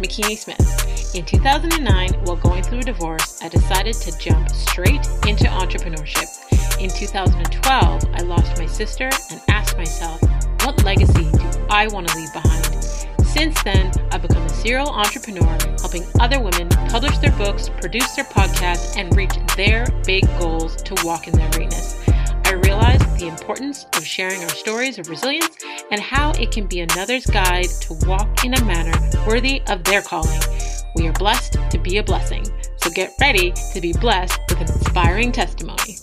Makini Smith. In 2009, while going through a divorce, I decided to jump straight into entrepreneurship. In 2012, I lost my sister and asked myself, what legacy do I want to leave behind? Since then, I've become a serial entrepreneur, helping other women publish their books, produce their podcasts, and reach their big goals to walk in their greatness. I realized the importance of sharing our stories of resilience and how it can be another's guide to walk in a manner worthy of their calling. We are blessed to be a blessing. So get ready to be blessed with an inspiring testimony.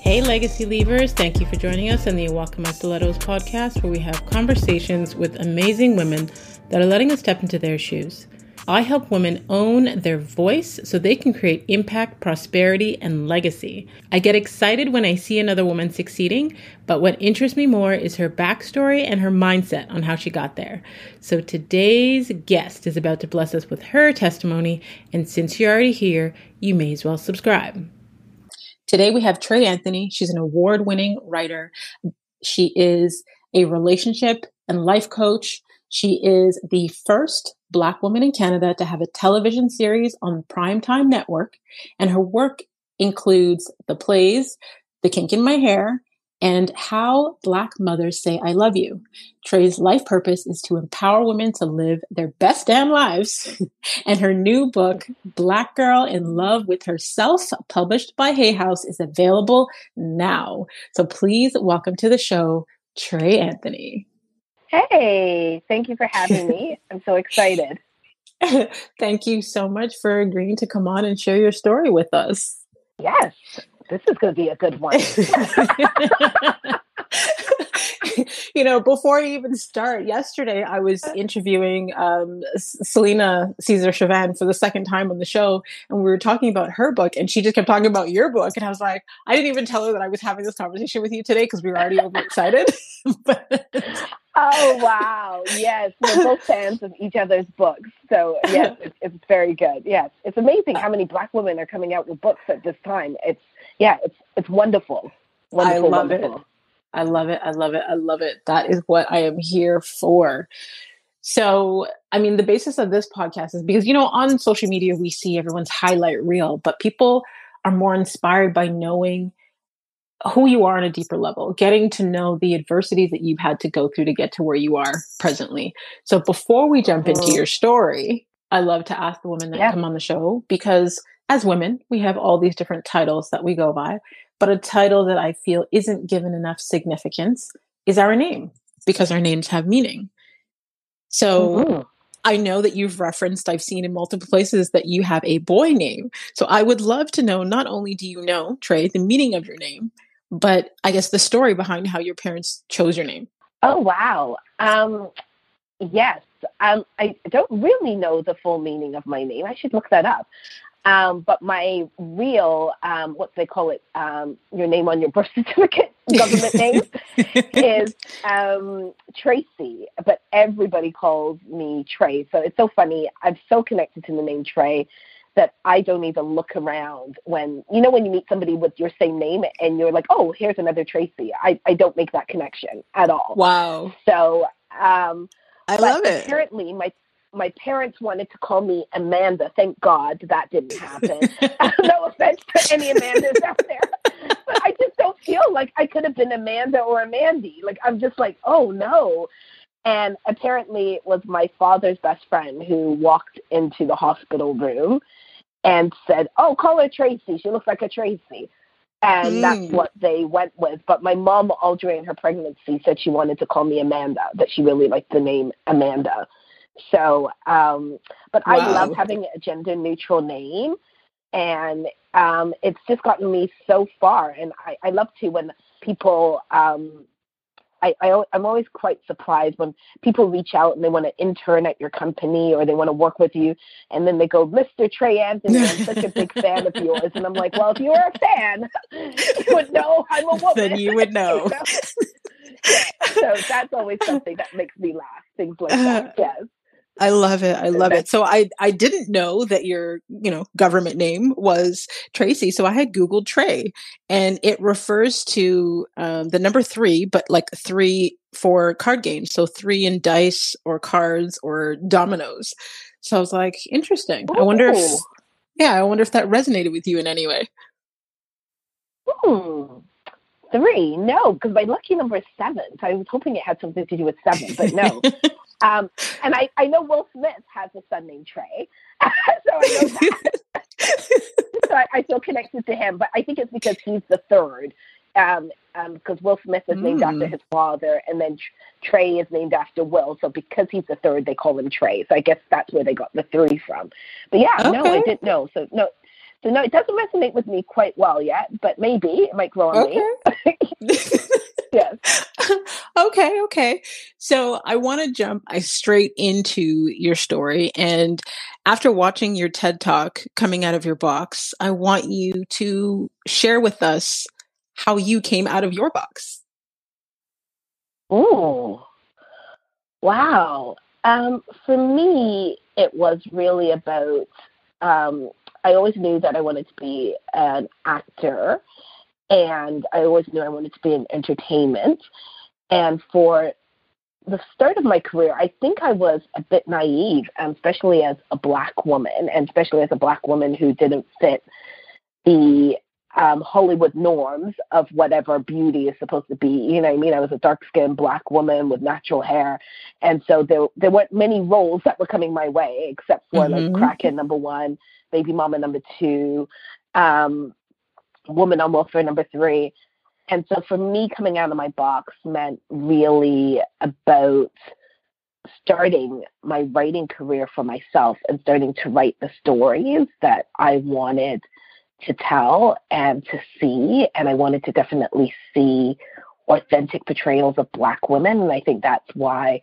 Hey, Legacy Leavers. Thank you for joining us on the Walk My Stilettos podcast, where we have conversations with amazing women that are letting us step into their shoes. I help women own their voice so they can create impact, prosperity, and legacy. I get excited when I see another woman succeeding, but what interests me more is her backstory and her mindset on how she got there. So today's guest is about to bless us with her testimony, and since you're already here, you may as well subscribe. Today we have Trey Anthony. She's an award winning writer. She is a relationship and life coach. She is the first Black woman in Canada to have a television series on Primetime Network, and her work includes the plays 'da Kink in My Hair and How Black Mothers Say I Love You. Trey's life purpose is to empower women to live their best damn lives. and her new book, Black Girl in Love with Herself, published by Hay House, is available now. So please welcome to the show, Trey Anthony. Hey, thank you for having me. I'm so excited. thank you so much for agreeing to come on and share your story with us. Yes, this is going to be a good one. you know, before I even start, yesterday I was interviewing um, Celina Caesar-Chavannes for the second time on the show, and we were talking about her book, and she just kept talking about your book, and I was like, I didn't even tell her that I was having this conversation with you today because we were already overexcited. but, oh wow! Yes, we're both fans of each other's books, so yes, it's, it's very good. Yes, it's amazing how many Black women are coming out with books at this time. It's yeah, it's it's wonderful. Wonderful, I love wonderful. it. I love it. I love it. I love it. That is what I am here for. So, I mean, the basis of this podcast is because, you know, on social media, we see everyone's highlight reel, but people are more inspired by knowing who you are on a deeper level, getting to know the adversities that you've had to go through to get to where you are presently. So, before we jump into your story, I love to ask the women that yeah. come on the show because as women, we have all these different titles that we go by. But a title that I feel isn't given enough significance is our name because our names have meaning. So mm-hmm. I know that you've referenced, I've seen in multiple places that you have a boy name. So I would love to know not only do you know, Trey, the meaning of your name, but I guess the story behind how your parents chose your name. Oh, wow. Um, yes. Um, I don't really know the full meaning of my name. I should look that up. Um, but my real, um, what they call it, um, your name on your birth certificate, government name, is um, Tracy. But everybody calls me Trey. So it's so funny. I'm so connected to the name Trey that I don't even look around when, you know, when you meet somebody with your same name and you're like, oh, here's another Tracy. I, I don't make that connection at all. Wow. So, um, I love it. Apparently, my my parents wanted to call me Amanda. Thank God that didn't happen. no offense to any Amandas out there. But I just don't feel like I could have been Amanda or Amandy. Like I'm just like, oh no. And apparently it was my father's best friend who walked into the hospital room and said, Oh, call her Tracy. She looks like a Tracy. And mm. that's what they went with. But my mom, all during her pregnancy, said she wanted to call me Amanda, that she really liked the name Amanda. So, um, but wow. I love having a gender neutral name. And um, it's just gotten me so far. And I, I love to when people, um, I, I, I'm always quite surprised when people reach out and they want to intern at your company or they want to work with you. And then they go, Mr. Trey Anthony, I'm such a big fan of yours. And I'm like, well, if you were a fan, you would know I'm a woman. Then you would know. you know? So that's always something that makes me laugh, things like that. Yes. I love it. I love it. So I I didn't know that your, you know, government name was Tracy. So I had Googled Trey and it refers to um, the number three, but like three for card games. So three in dice or cards or dominoes. So I was like, interesting. Ooh. I wonder if yeah, I wonder if that resonated with you in any way. Hmm. Three, no, because my lucky number is seven. So I was hoping it had something to do with seven, but no. um, and I, I know Will Smith has a son named Trey, so I know that. so I, I, feel connected to him, but I think it's because he's the third. Um, um, because Will Smith is named mm. after his father, and then Trey is named after Will. So because he's the third, they call him Trey. So I guess that's where they got the three from. But yeah, okay. no, I didn't know. So no, so no, it doesn't resonate with me quite well yet, but maybe it might grow on okay. me. yes. okay, okay. So I want to jump I straight into your story and after watching your TED Talk coming out of your box, I want you to share with us how you came out of your box. Oh. Wow. Um, for me, it was really about um, I always knew that I wanted to be an actor, and I always knew I wanted to be in entertainment. And for the start of my career, I think I was a bit naive, um, especially as a black woman, and especially as a black woman who didn't fit the um, Hollywood norms of whatever beauty is supposed to be. You know what I mean? I was a dark skinned black woman with natural hair. And so there, there weren't many roles that were coming my way except for mm-hmm. like Crackhead number one, Baby Mama number two, um, Woman on Welfare number three. And so for me, coming out of my box meant really about starting my writing career for myself and starting to write the stories that I wanted to tell and to see. And I wanted to definitely see authentic portrayals of Black women. And I think that's why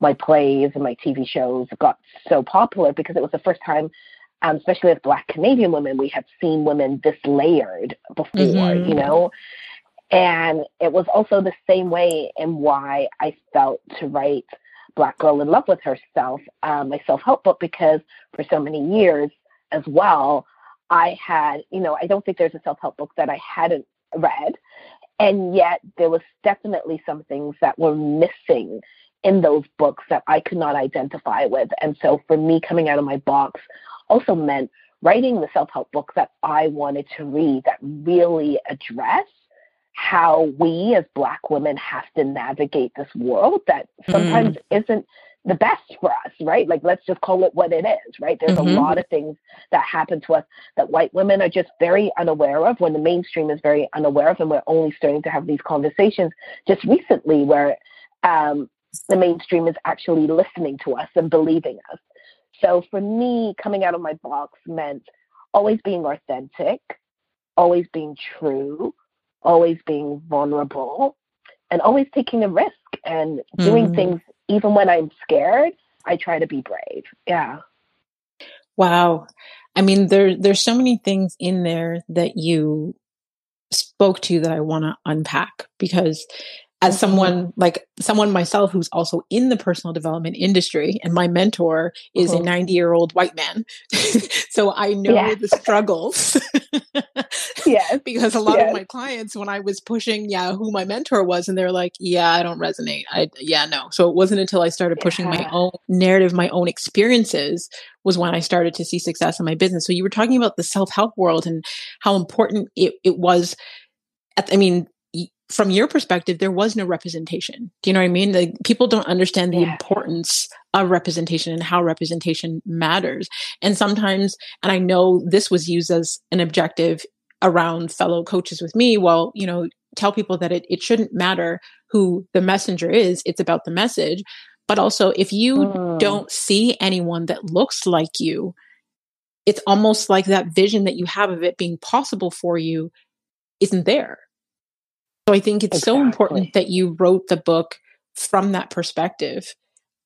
my plays and my TV shows got so popular because it was the first time, um, especially as Black Canadian women, we have seen women this layered before, mm-hmm. you know? And it was also the same way in why I felt to write Black Girl in Love with Herself, um, my self help book, because for so many years as well, I had, you know, I don't think there's a self help book that I hadn't read. And yet there was definitely some things that were missing in those books that I could not identify with. And so for me, coming out of my box also meant writing the self help book that I wanted to read that really address how we as Black women have to navigate this world that sometimes mm. isn't the best for us, right? Like, let's just call it what it is, right? There's mm-hmm. a lot of things that happen to us that white women are just very unaware of when the mainstream is very unaware of. And we're only starting to have these conversations just recently where um, the mainstream is actually listening to us and believing us. So for me, coming out of my box meant always being authentic, always being true, always being vulnerable, and always taking a risk and doing mm. things even when I'm scared, I try to be brave. Yeah. Wow. I mean, there there's so many things in there that you spoke to that I want to unpack because as someone like someone myself who's also in the personal development industry and my mentor is mm-hmm. a 90 year old white man so i know yeah. the struggles yeah because a lot yes. of my clients when i was pushing yeah who my mentor was and they're like yeah i don't resonate i yeah no so it wasn't until i started pushing yeah. my own narrative my own experiences was when i started to see success in my business so you were talking about the self-help world and how important it, it was at, i mean from your perspective, there was no representation. Do you know what I mean? Like people don't understand the yeah. importance of representation and how representation matters. And sometimes, and I know this was used as an objective around fellow coaches with me. Well, you know, tell people that it, it shouldn't matter who the messenger is. It's about the message. But also if you mm. don't see anyone that looks like you, it's almost like that vision that you have of it being possible for you isn't there so I think it's exactly. so important that you wrote the book from that perspective.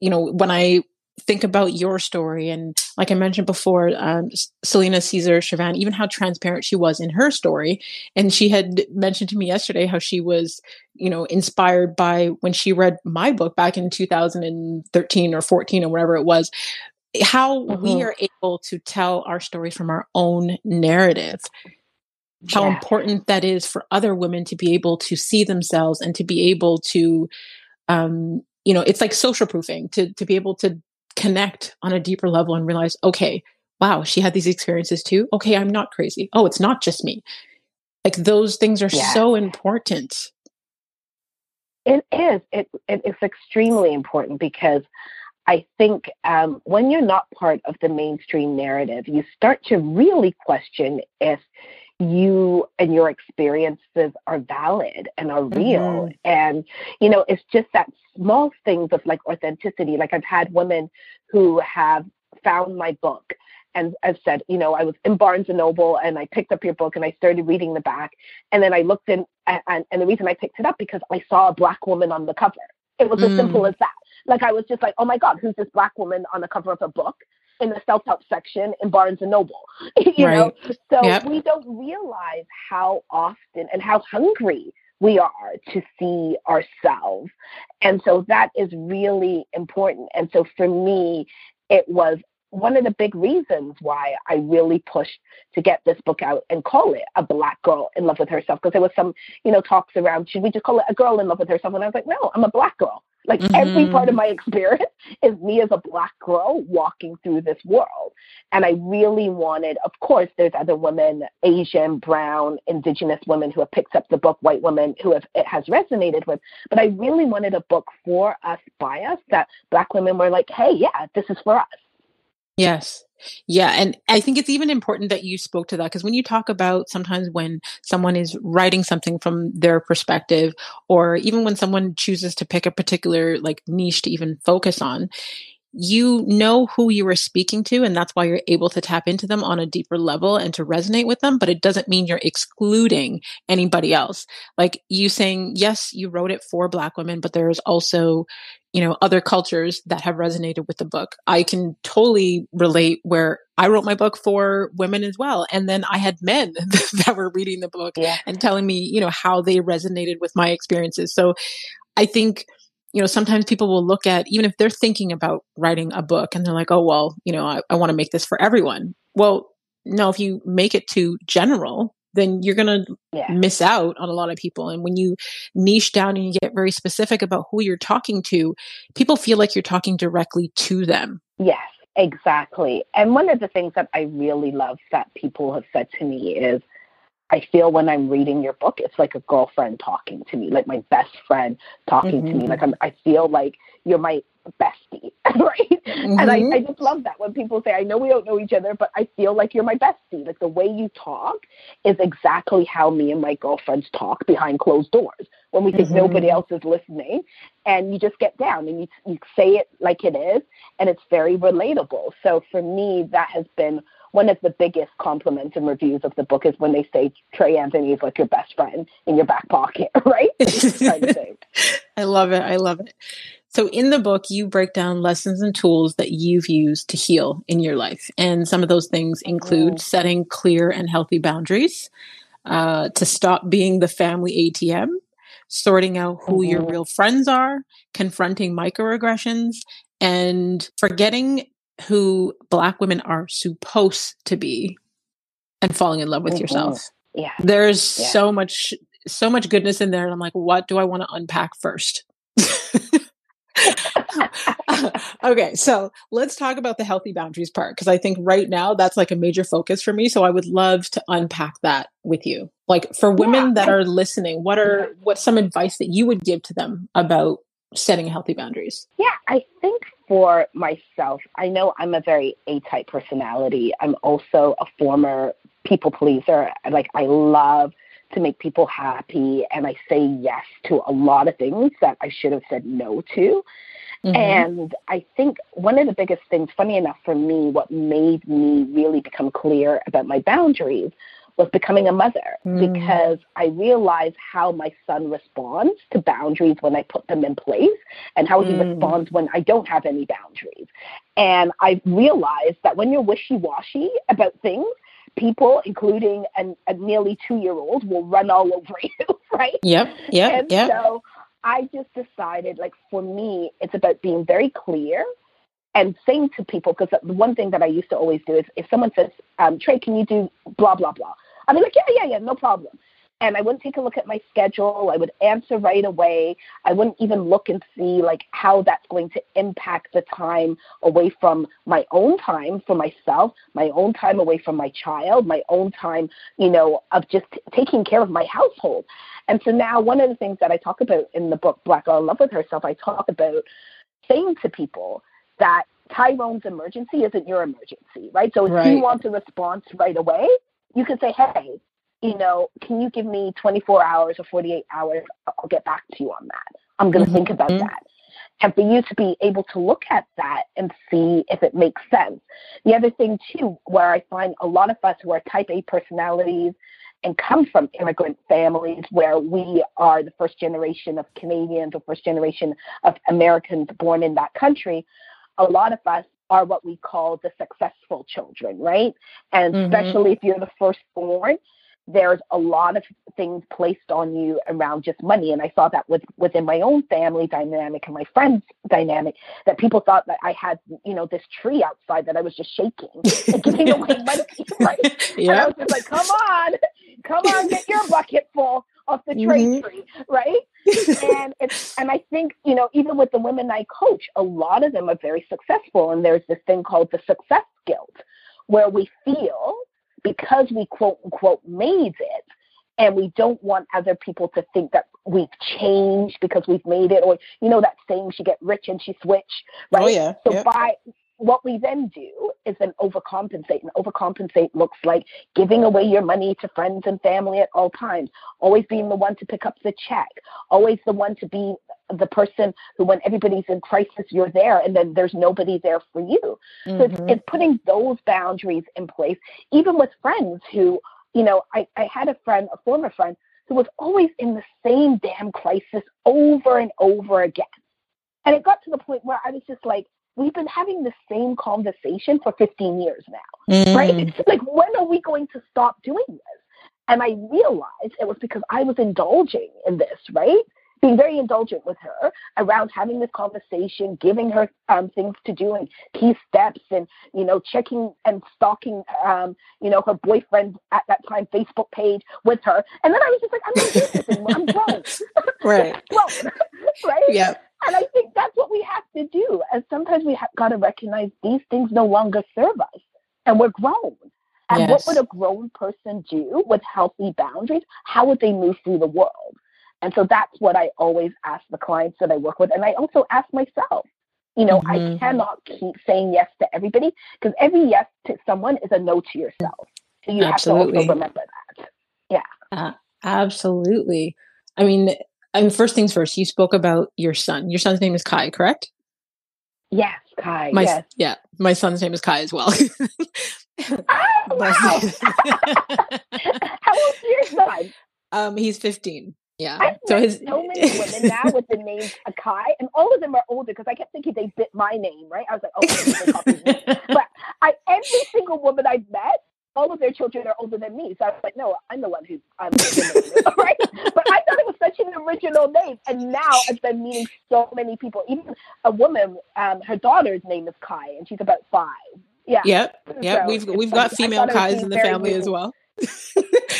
You know, when I think about your story and like i mentioned before um, Celina Caesar-Chavannes even how transparent she was in her story and she had mentioned to me yesterday how she was you know inspired by when she read my book back in 2013 or 14 or whatever it was how mm-hmm. we are able to tell our story from our own narrative how yeah. important that is for other women to be able to see themselves and to be able to um you know it's like social proofing to to be able to connect on a deeper level and realize okay wow she had these experiences too? Okay i'm not crazy. Oh it's not just me. Like those things are yeah. so important. It is. It, it it's extremely important because I think um, when you're not part of the mainstream narrative, you start to really question if you and your experiences are valid and are real. Mm-hmm. And, you know, it's just that small things of like authenticity. Like I've had women who have found my book and I've said, you know, I was in Barnes and Noble and I picked up your book and I started reading the back. And then I looked in, and, and the reason I picked it up because I saw a black woman on the cover. It was mm. as simple as that. Like I was just like, oh my God, who's this black woman on the cover of a book? In the self-help section in Barnes and Noble. you right. know, so yep. we don't realize how often and how hungry we are to see ourselves. And so that is really important. And so for me, it was one of the big reasons why I really pushed to get this book out and call it a black girl in love with herself. Because there was some, you know, talks around, should we just call it a girl in love with herself? And I was like, no, I'm a black girl. Like mm-hmm. every part of mm-hmm. my experience is me as a black girl walking through this world. And I really wanted, of course, there's other women, Asian, brown, indigenous women who have picked up the book, white women who have it has resonated with. But I really wanted a book for us by us that black women were like, hey, yeah, this is for us. Yes. Yeah. And I think it's even important that you spoke to that because when you talk about sometimes when someone is writing something from their perspective, or even when someone chooses to pick a particular like niche to even focus on, you know who you are speaking to and that's why you're able to tap into them on a deeper level and to resonate with them but it doesn't mean you're excluding anybody else like you saying yes you wrote it for black women but there's also you know other cultures that have resonated with the book i can totally relate where i wrote my book for women as well and then i had men that were reading the book yeah. and telling me you know how they resonated with my experiences so i think you know, sometimes people will look at, even if they're thinking about writing a book and they're like, oh, well, you know, I, I want to make this for everyone. Well, no, if you make it too general, then you're going to yeah. miss out on a lot of people. And when you niche down and you get very specific about who you're talking to, people feel like you're talking directly to them. Yes, exactly. And one of the things that I really love that people have said to me is, I feel when I'm reading your book, it's like a girlfriend talking to me, like my best friend talking mm-hmm. to me. Mm-hmm. Like I'm, I feel like you're my bestie, right? Mm-hmm. And I, I just love that when people say, I know we don't know each other, but I feel like you're my bestie. Like the way you talk is exactly how me and my girlfriends talk behind closed doors when we think mm-hmm. nobody else is listening. And you just get down and you, you say it like it is, and it's very relatable. So for me, that has been one of the biggest compliments and reviews of the book is when they say Trey Anthony is like your best friend in your back pocket, right? I love it. I love it. So in the book, you break down lessons and tools that you've used to heal in your life. And some of those things include setting clear and healthy boundaries, uh, to stop being the family ATM, sorting out who mm-hmm. your real friends are, confronting microaggressions, and forgetting who black women are supposed to be and falling in love with mm-hmm. yourself. Yeah. There's yeah. so much so much goodness in there and I'm like what do I want to unpack first? okay, so let's talk about the healthy boundaries part because I think right now that's like a major focus for me. So I would love to unpack that with you. Like for women yeah. that are listening, what are what's some advice that you would give to them about setting healthy boundaries? Yeah, I think for myself, I know I'm a very A type personality. I'm also a former people pleaser. Like, I love to make people happy, and I say yes to a lot of things that I should have said no to. Mm-hmm. And I think one of the biggest things, funny enough for me, what made me really become clear about my boundaries was becoming a mother mm. because I realized how my son responds to boundaries when I put them in place and how he mm. responds when I don't have any boundaries. And I realized that when you're wishy washy about things, people, including an, a nearly two year old, will run all over you, right? Yep, yep, and yep. So I just decided, like, for me, it's about being very clear and saying to people, because the one thing that I used to always do is if someone says, um, Trey, can you do blah, blah, blah? I'd be like, yeah, yeah, yeah, no problem. And I wouldn't take a look at my schedule. I would answer right away. I wouldn't even look and see like how that's going to impact the time away from my own time for myself, my own time away from my child, my own time, you know, of just taking care of my household. And so now one of the things that I talk about in the book Black Girl in Love with Herself, I talk about saying to people that Tyrone's emergency isn't your emergency, right? So if right. you want a response right away, you can say, hey, you know, can you give me 24 hours or 48 hours? I'll get back to you on that. I'm going to mm-hmm. think about mm-hmm. that. And for you to be able to look at that and see if it makes sense. The other thing, too, where I find a lot of us who are type A personalities and come from immigrant families where we are the first generation of Canadians or first generation of Americans born in that country, a lot of us are what we call the successful children, right? And mm-hmm. especially if you're the firstborn, there's a lot of things placed on you around just money. And I saw that with within my own family dynamic and my friends dynamic, that people thought that I had, you know, this tree outside that I was just shaking and giving away money. Right? Yeah. And I was just like, come on, come on, get your bucket full of the mm-hmm. tree, right? and it's and I think you know even with the women I coach, a lot of them are very successful, and there's this thing called the success guilt, where we feel because we quote unquote made it, and we don't want other people to think that we've changed because we've made it, or you know that saying, "She get rich and she switch," oh, right? Oh yeah. So yep. by what we then do is then overcompensate. And overcompensate looks like giving away your money to friends and family at all times, always being the one to pick up the check, always the one to be the person who, when everybody's in crisis, you're there, and then there's nobody there for you. Mm-hmm. So it's, mm-hmm. it's putting those boundaries in place, even with friends who, you know, I, I had a friend, a former friend, who was always in the same damn crisis over and over again. And it got to the point where I was just like, we've been having the same conversation for 15 years now, mm. right? Like, when are we going to stop doing this? And I realized it was because I was indulging in this, right? Being very indulgent with her around having this conversation, giving her um, things to do and key steps, and you know, checking and stalking, um, you know, her boyfriend at that time Facebook page with her. And then I was just like, I'm not doing this anymore. I'm grown, right? grown, right? Yeah. And I think that's what we have to do. And sometimes we have got to recognize these things no longer serve us, and we're grown. And yes. what would a grown person do with healthy boundaries? How would they move through the world? And so that's what I always ask the clients that I work with. And I also ask myself, you know, mm-hmm. I cannot keep saying yes to everybody because every yes to someone is a no to yourself. So you absolutely. have to also remember that. Yeah. Uh, absolutely. I mean, I mean, first things first, you spoke about your son. Your son's name is Kai, correct? Yes, Kai. My, yes. Yeah, my son's name is Kai as well. oh, wow. How old is your son? Um, he's 15. Yeah. I've so his so many women now with the name Akai, and all of them are older because I kept thinking they bit my name, right? I was like, oh, okay, but I every single woman I've met all of their children are older than me. So I was like, no, I'm the one who I'm right. But I thought it was such an original name, and now I've been meeting so many people. Even a woman, um, her daughter's name is Kai, and she's about five. Yeah. Yep. Yep. So we've we've got female Kais in the family unique. as well.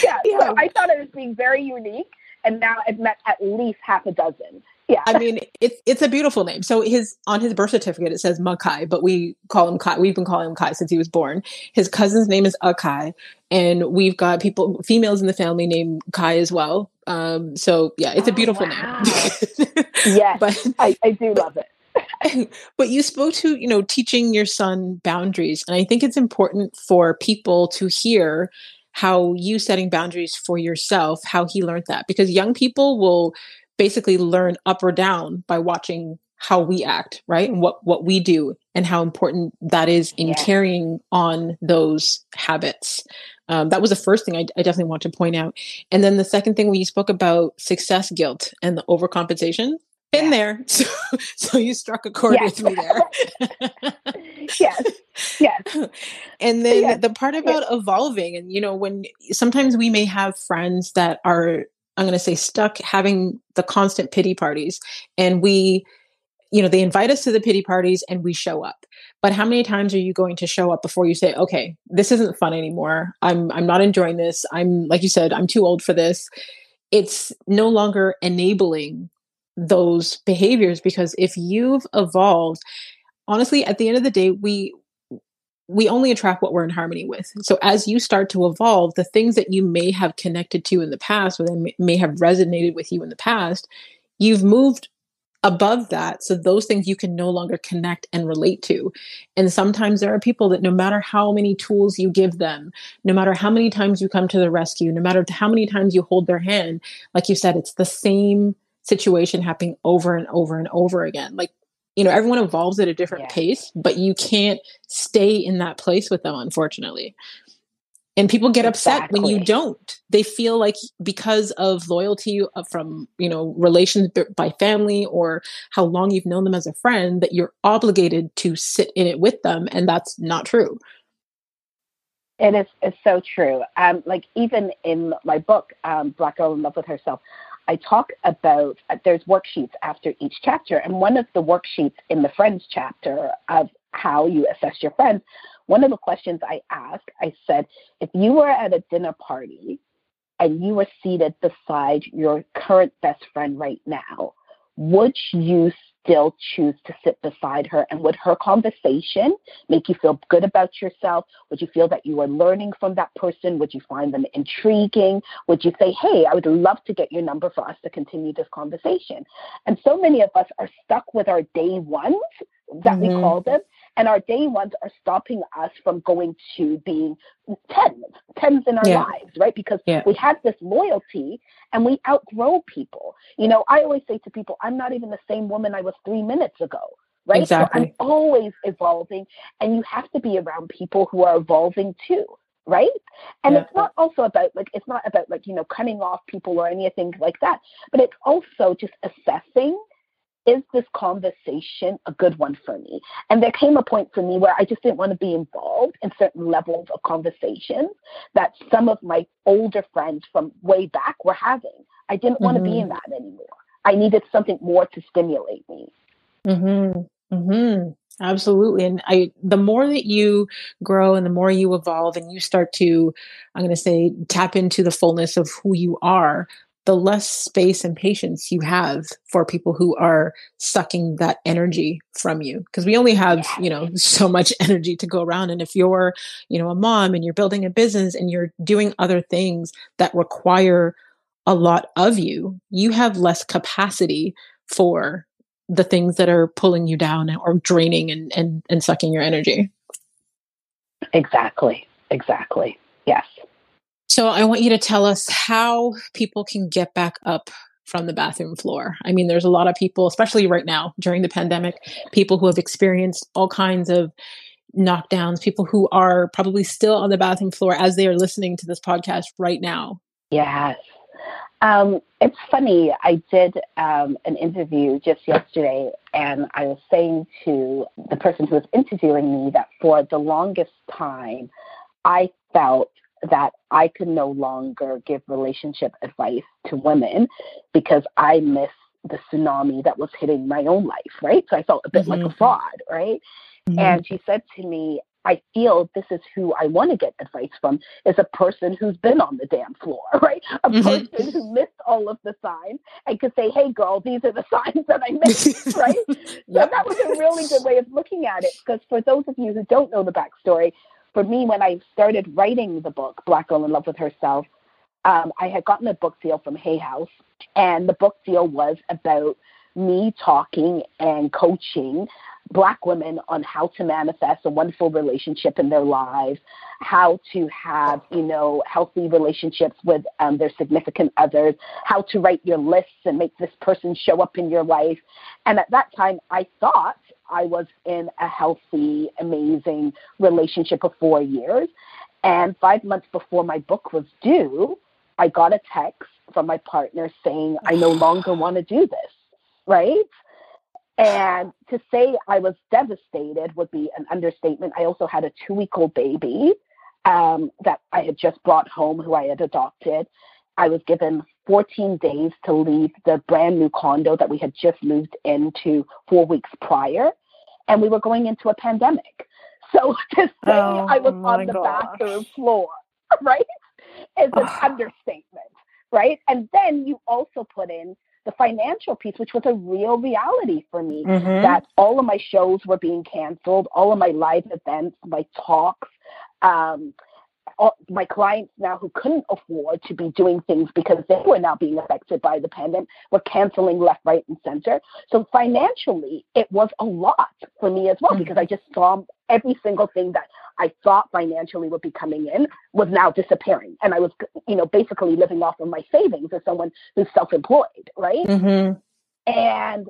yeah. yeah. So I thought it was being very unique, and now I've met at least half a dozen yeah. I mean, it's it's a beautiful name. So his on his birth certificate it says Makai, but we call him Kai. We've been calling him Kai since he was born. His cousin's name is Akai, and we've got people females in the family named Kai as well. Um, so yeah, it's a oh, beautiful wow. name. yes, but I, I do love it. but you spoke to you know teaching your son boundaries, and I think it's important for people to hear how you setting boundaries for yourself, how he learned that, because young people will basically learn up or down by watching how we act, right? And what, what we do and how important that is in yeah. carrying on those habits. Um, that was the first thing I, I, definitely want to point out. And then the second thing when you spoke about success guilt and the overcompensation, been there. So, so you struck a chord yes. with me there. yes. Yes. And then yes. the part about yes. evolving and you know when sometimes we may have friends that are I'm going to say stuck having the constant pity parties and we you know they invite us to the pity parties and we show up but how many times are you going to show up before you say okay this isn't fun anymore i'm i'm not enjoying this i'm like you said i'm too old for this it's no longer enabling those behaviors because if you've evolved honestly at the end of the day we we only attract what we're in harmony with. So as you start to evolve the things that you may have connected to in the past or that may have resonated with you in the past you've moved above that. So those things you can no longer connect and relate to. And sometimes there are people that no matter how many tools you give them no matter how many times you come to the rescue no matter how many times you hold their hand like you said it's the same situation happening over and over and over again. Like, you know, everyone evolves at a different yeah. pace, but you can't stay in that place with them, unfortunately. And people get upset exactly. when you don't. They feel like because of loyalty uh, from, you know, relations by family or how long you've known them as a friend that you're obligated to sit in it with them. And that's not true. And It is it's so true. Um, like even in my book, um, Black Girl in Love with Herself, I talk about uh, there's worksheets after each chapter, and one of the worksheets in the friends chapter of how you assess your friends, one of the questions I asked, I said, if you were at a dinner party and you were seated beside your current best friend right now, would you still choose to sit beside her? And would her conversation make you feel good about yourself? Would you feel that you are learning from that person? Would you find them intriguing? Would you say, hey, I would love to get your number for us to continue this conversation? And so many of us are stuck with our day ones that mm-hmm. we call them and our day ones are stopping us from going to being tens, tens in our yeah. lives, right? Because yeah. we have this loyalty and we outgrow people. You know, I always say to people, I'm not even the same woman I was three minutes ago. Right. Exactly. So I'm always evolving and you have to be around people who are evolving too right and yeah. it's not also about like it's not about like you know cutting off people or anything like that but it's also just assessing is this conversation a good one for me? And there came a point for me where I just didn't want to be involved in certain levels of conversations that some of my older friends from way back were having. I didn't want mm-hmm. to be in that anymore. I needed something more to stimulate me. Mhm. Mhm. Absolutely. And I the more that you grow and the more you evolve and you start to I'm going to say tap into the fullness of who you are, the less space and patience you have for people who are sucking that energy from you. Because we only have you know so much energy to go around. And if you're you know a mom and you're building a business and you're doing other things that require a lot of you you have less capacity for the things that are pulling you down or draining and and, and sucking your energy. Exactly. Exactly. Yes so I want you to tell us how people can get back up from the bathroom floor. I mean, there's a lot of people, especially right now during the pandemic, people who have experienced all kinds of knockdowns, people who are probably still on the bathroom floor as they are listening to this podcast right now. Yes. Um, it's funny. I did um, an interview just yesterday, and I was saying to the person who was interviewing me that for the longest time, I felt that I could no longer give relationship advice to women because I missed the tsunami that was hitting my own life, right? So I felt a bit mm-hmm. like a mm-hmm. fraud, right? Mm-hmm. And she said to me, I feel this is who I want to get advice from is a person who's been on the damn floor, right? A mm-hmm. person who missed all of the signs and could say, hey, girl, these are the signs that I missed, right? yep. So that was a really good way of looking at it because for those of you who don't know the backstory, for me, when I started writing the book, Black Girl in Love with Herself, um, I had gotten a book deal from Hay House, and the book deal was about me talking and coaching black women on how to manifest a wonderful relationship in their lives, how to have, you know, healthy relationships with um, their significant others, how to write your lists and make this person show up in your life. And at that time, I thought I was in a healthy, amazing relationship for four years. And five months before my book was due, I got a text from my partner saying, I no longer want to do this, right? And to say I was devastated would be an understatement. I also had a two week old baby um, that I had just brought home, who I had adopted. I was given 14 days to leave the brand new condo that we had just moved into four weeks prior, and we were going into a pandemic. So to say oh, I was on the gosh. bathroom floor, right, is an understatement, right? And then you also put in the financial piece, which was a real reality for me, mm-hmm. that all of my shows were being canceled, all of my live events, my talks, um, all, my clients now who couldn't afford to be doing things because they were now being affected by the pandemic were canceling left, right, and center. So financially, it was a lot for me as well mm-hmm. because I just saw every single thing that I thought financially would be coming in was now disappearing, and I was, you know, basically living off of my savings as someone who's self-employed, right? Mm-hmm. And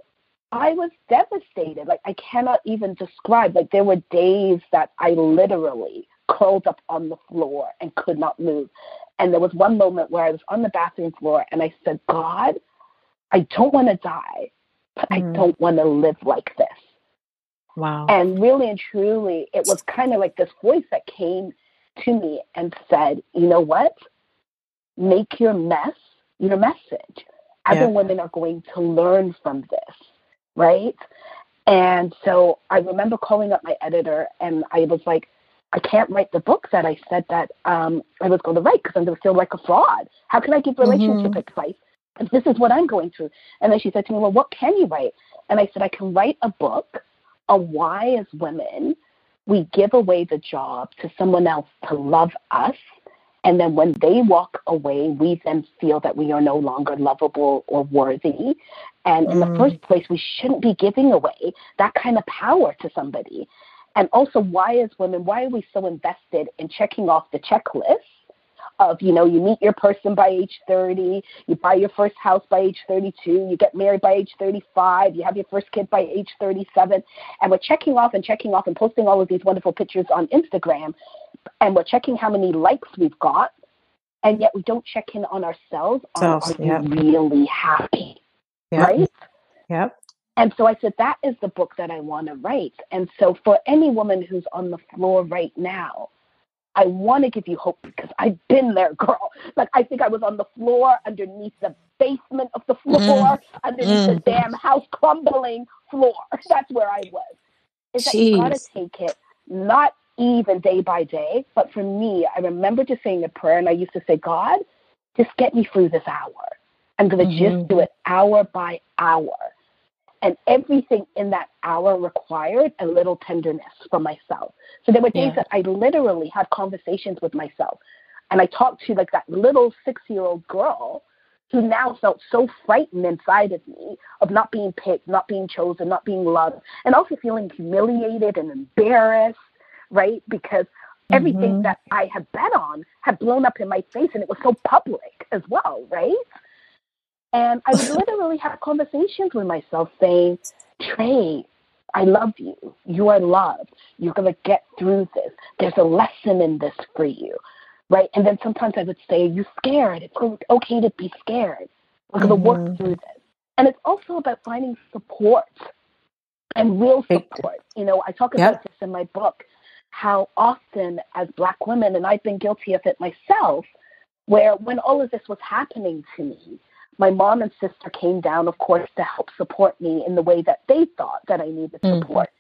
I was devastated. Like I cannot even describe. Like there were days that I literally curled up on the floor and could not move. And there was one moment where I was on the bathroom floor and I said, God, I don't want to die, but mm. I don't want to live like this. Wow. And really and truly, it was kind of like this voice that came to me and said, you know what? Make your mess your message. Other yeah. women are going to learn from this, right? And so I remember calling up my editor and I was like, I can't write the book that I said that um, I was going to write because I'm going to feel like a fraud. How can I give relationship mm-hmm. advice if this is what I'm going through? And then she said to me, Well, what can you write? And I said, I can write a book on why, as women, we give away the job to someone else to love us. And then when they walk away, we then feel that we are no longer lovable or worthy. And in mm. the first place, we shouldn't be giving away that kind of power to somebody. And also, why, as women, why are we so invested in checking off the checklist of, you know, you meet your person by age 30, you buy your first house by age 32, you get married by age 35, you have your first kid by age 37, and we're checking off and checking off and posting all of these wonderful pictures on Instagram, and we're checking how many likes we've got, and yet we don't check in on ourselves. On, are yep. we really happy? Yep. Right? Yep. And so I said, that is the book that I want to write. And so for any woman who's on the floor right now, I want to give you hope because I've been there, girl. Like I think I was on the floor underneath the basement of the floor, mm. underneath mm. the damn house crumbling floor. That's where I was. Is that you gotta take it not even day by day, but for me, I remember just saying a prayer and I used to say, God, just get me through this hour. I'm gonna mm-hmm. just do it hour by hour. And everything in that hour required a little tenderness from myself. So there were days yeah. that I literally had conversations with myself. And I talked to like that little six year old girl who now felt so frightened inside of me of not being picked, not being chosen, not being loved, and also feeling humiliated and embarrassed, right? Because everything mm-hmm. that I had bet on had blown up in my face and it was so public as well, right? And I would literally have conversations with myself saying, Trey, I love you. You are loved. You're going to get through this. There's a lesson in this for you. Right? And then sometimes I would say, You're scared? It's okay to be scared. We're going to mm-hmm. work through this. And it's also about finding support and real support. You know, I talk about yep. this in my book how often, as Black women, and I've been guilty of it myself, where when all of this was happening to me, my mom and sister came down, of course, to help support me in the way that they thought that I needed mm-hmm. support.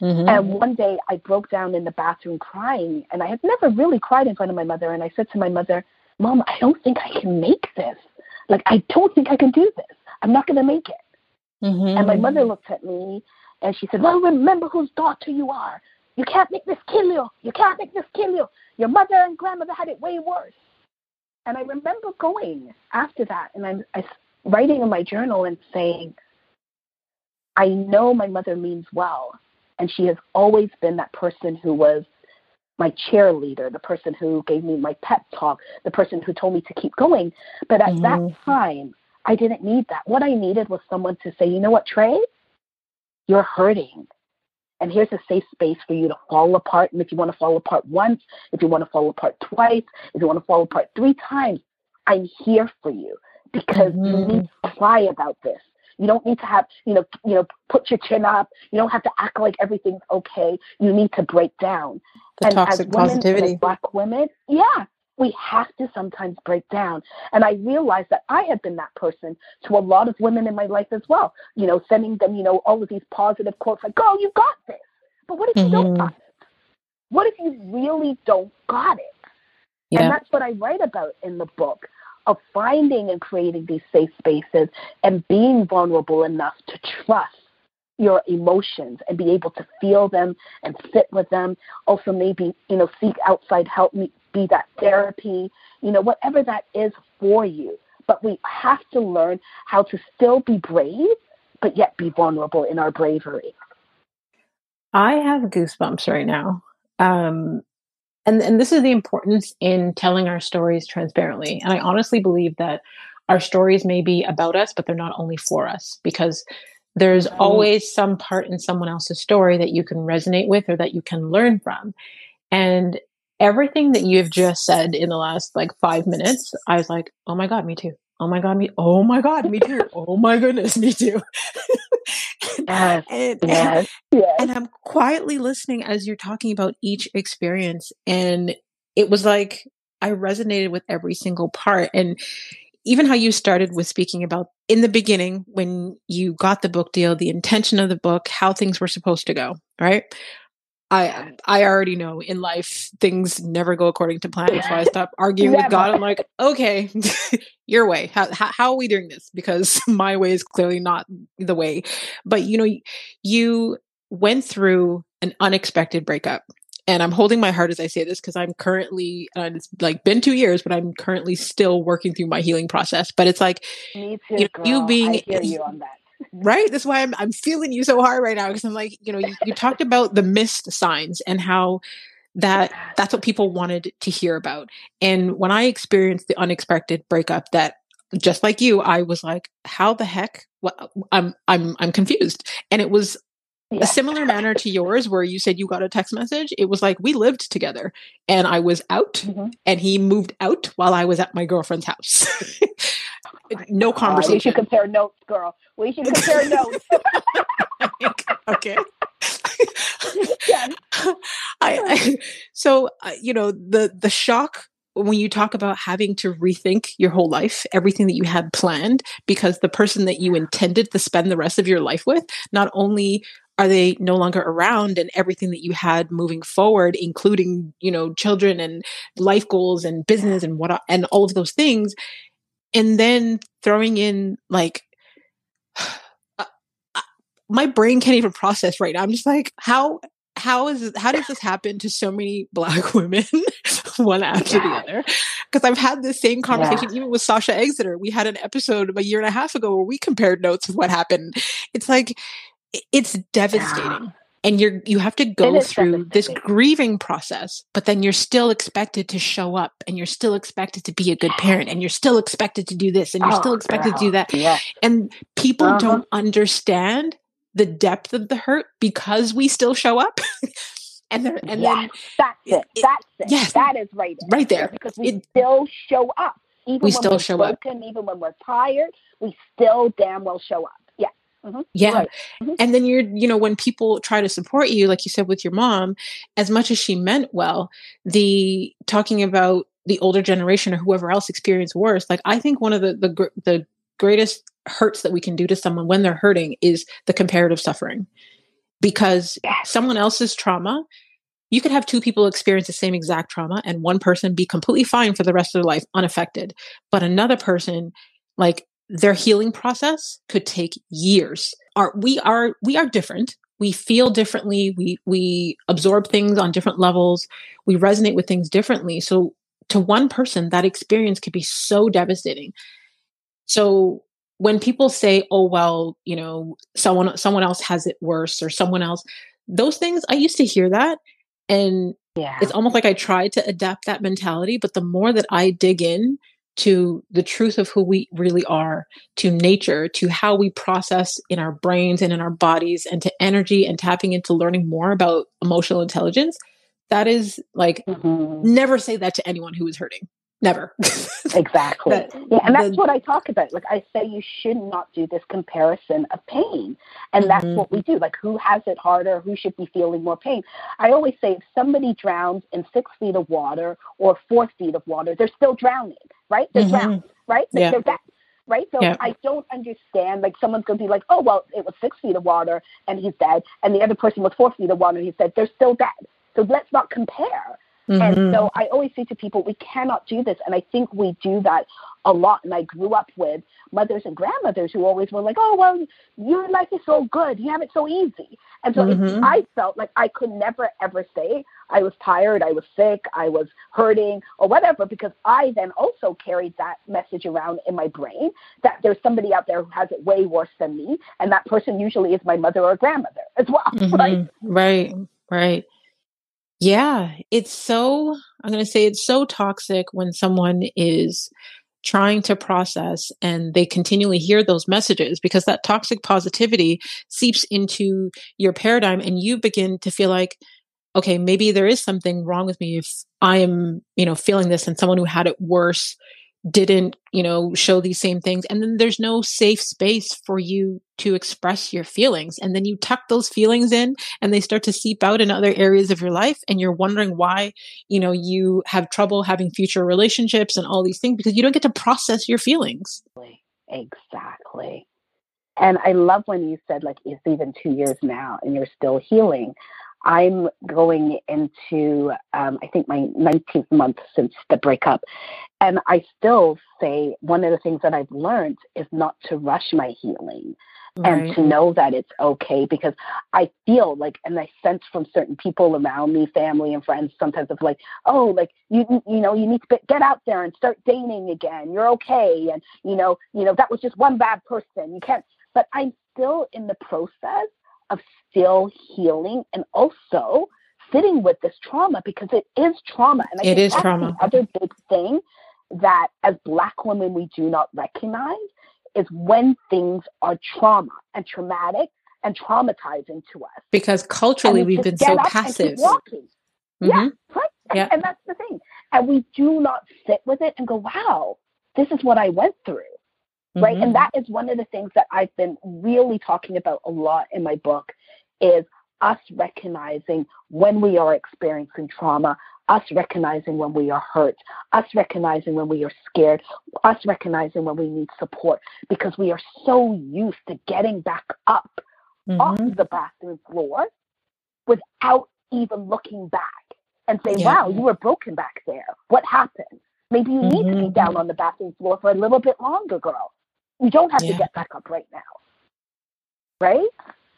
Mm-hmm. And one day I broke down in the bathroom crying, and I had never really cried in front of my mother. And I said to my mother, Mom, I don't think I can make this. Like, I don't think I can do this. I'm not going to make it. Mm-hmm. And my mother looked at me and she said, Well, remember whose daughter you are. You can't make this kill you. You can't make this kill you. Your mother and grandmother had it way worse. And I remember going after that and I'm I, writing in my journal and saying, I know my mother means well, And she has always been that person who was my cheerleader, the person who gave me my pep talk, the person who told me to keep going. But at mm-hmm. that time, I didn't need that. What I needed was someone to say, you know what, Trey? You're hurting. And here's a safe space for you to fall apart. And if you want to fall apart once, if you want to fall apart twice, if you want to fall apart three times, I'm here for you because mm-hmm. you need to cry about this. You don't need to have, you know, you know, put your chin up. You don't have to act like everything's okay. You need to break down. The and toxic as women, positivity. As black women, yeah, we have to sometimes break down. And I realized that I had been that person to a lot of women in my life as well. You know, sending them, you know, all of these positive quotes like, "Oh, you got this." But what if mm-hmm. you don't mm-hmm. got it? What if you really don't got it? Yeah. And that's what I write about in the book of finding and creating these safe spaces and being vulnerable enough to trust your emotions and be able to feel them and sit with them. Also, maybe, you know, seek outside help, be that therapy, you know, whatever that is for you. But we have to learn how to still be brave, but yet be vulnerable in our bravery. I have goosebumps right now. Um, and, and this is the importance in telling our stories transparently. And I honestly believe that our stories may be about us, but they're not only for us because there's always some part in someone else's story that you can resonate with or that you can learn from. And everything that you've just said in the last like five minutes, I was like, oh my God, me too. Oh my God, me. Oh my God, me too. oh my goodness, me too. yes, and, yes, and, yes. and I'm quietly listening as you're talking about each experience. And it was like I resonated with every single part. And even how you started with speaking about in the beginning when you got the book deal, the intention of the book, how things were supposed to go, right? I I already know in life things never go according to plan. So I stop arguing with God. I'm like, okay, your way. How, how, how are we doing this? Because my way is clearly not the way. But you know, you went through an unexpected breakup. And I'm holding my heart as I say this because I'm currently, and it's like been two years, but I'm currently still working through my healing process. But it's like, too, you, know, you being, you on that right? That's why i'm i'm feeling you so hard right now because i'm like you know you, you talked about the missed signs and how that that's what people wanted to hear about. And when i experienced the unexpected breakup that just like you i was like how the heck? What i'm i'm i'm confused. And it was yeah. a similar manner to yours where you said you got a text message it was like we lived together and i was out mm-hmm. and he moved out while i was at my girlfriend's house no conversation. we should compare notes, girl. We should compare notes. okay. I, I, so uh, you know the the shock when you talk about having to rethink your whole life, everything that you had planned, because the person that you intended to spend the rest of your life with, not only are they no longer around and everything that you had moving forward including you know children and life goals and business and what and all of those things and then throwing in like uh, uh, my brain can't even process right now. I'm just like, how how is how does this happen to so many black women one after the other because i've had this same conversation yeah. even with sasha exeter we had an episode a year and a half ago where we compared notes of what happened it's like it's devastating. Yeah and you're you have to go through this grieving process but then you're still expected to show up and you're still expected to be a good parent and you're still expected to do this and you're oh, still expected girl. to do that. Yeah. and people uh-huh. don't understand the depth of the hurt because we still show up. And then and yes, then that's it, it. that's it. Yes. That is right there. right there. Because we it, still show up. Even we when still we're show broken, up even when we're tired we still damn well show up Mm-hmm. Yeah. Right. Mm-hmm. And then you're, you know, when people try to support you, like you said with your mom, as much as she meant well, the talking about the older generation or whoever else experienced worse, like I think one of the, the, the greatest hurts that we can do to someone when they're hurting is the comparative suffering. Because yes. someone else's trauma, you could have two people experience the same exact trauma and one person be completely fine for the rest of their life unaffected. But another person, like their healing process could take years. Are we are we are different. We feel differently. We we absorb things on different levels. We resonate with things differently. So to one person, that experience could be so devastating. So when people say, "Oh well, you know, someone someone else has it worse," or someone else, those things I used to hear that and Yeah. it's almost like I tried to adapt that mentality, but the more that I dig in to the truth of who we really are, to nature, to how we process in our brains and in our bodies, and to energy and tapping into learning more about emotional intelligence, that is like Mhm. never say that to anyone who is hurting. Never. Exactly. That- yeah, and that's the- what I talk about. Like I say, you should not do this comparison of pain, and that's Mhm. what we do. Like who has it harder? Who should be feeling more pain? I always say, if somebody drowns in six feet of water or four feet of water, they're still drowning, right? They're Mhm. drowning, right? Like, Yeah. They're dead. Right, so Yeah. I don't understand. Like someone's gonna be like, "Oh, well, it was six feet of water and he's dead," and the other person was four feet of water and he said they're still dead. So let's not compare. And Mhm. so I always say to people, we cannot do this. And I think we do that a lot. And I grew up with mothers and grandmothers who always were like, oh, well, your life is so good. You have it so easy. And so it- Mhm. I felt like I could never, ever say I was tired, I was sick, I was hurting, or whatever, because I then also carried that message around in my brain that there's somebody out there who has it way worse than me. And that person usually is my mother or grandmother as well. Right. Mhm. Right, right. Yeah, it's so, I'm going to say it's so toxic when someone is trying to process and they continually hear those messages because that toxic positivity seeps into your paradigm and you begin to feel like, okay, maybe there is something wrong with me if I am, you know, feeling this and someone who had it worse didn't, you know, show these same things. And then there's no safe space for you to express your feelings. And then you tuck those feelings in and they start to seep out in other areas of your life. And you're wondering why, you know, you have trouble having future relationships and all these things because you don't get to process your feelings. Exactly. And I love when you said, like, it's even two years now and you're still healing. I'm going into, um, I think, my 19th month since the breakup. And I still say one of the things that I've learned is not to rush my healing and to know that it's okay because I feel like, and I sense from certain people around me, family and friends, sometimes of like, oh, like you, you know, you need to get out there and start dating again. You're okay, and you know, you know, that was just one bad person. You can't. But I'm still in the process of still healing and also sitting with this trauma because it is trauma, and I It think is that's trauma. The other big thing that as Black women we do not recognize is when things are trauma and traumatic and traumatizing to us. Because culturally it's we've been so get up and keep passive. walking. Yeah, mm-hmm. right. And, Yeah. and that's the thing. And we do not sit with it and go, wow, this is what I went through. Right. Mhm. And that is one of the things that I've been really talking about a lot in my book is us recognizing when we are experiencing trauma, us recognizing when we are hurt, us recognizing when we are scared, us recognizing when we need support because we are so used to getting back up off Mhm. the bathroom floor without even looking back and saying, Yeah. wow, you were broken back there. What happened? Maybe you need to be Mhm. down on the bathroom floor for a little bit longer, girl. You don't have Yeah. to get back up right now. Right?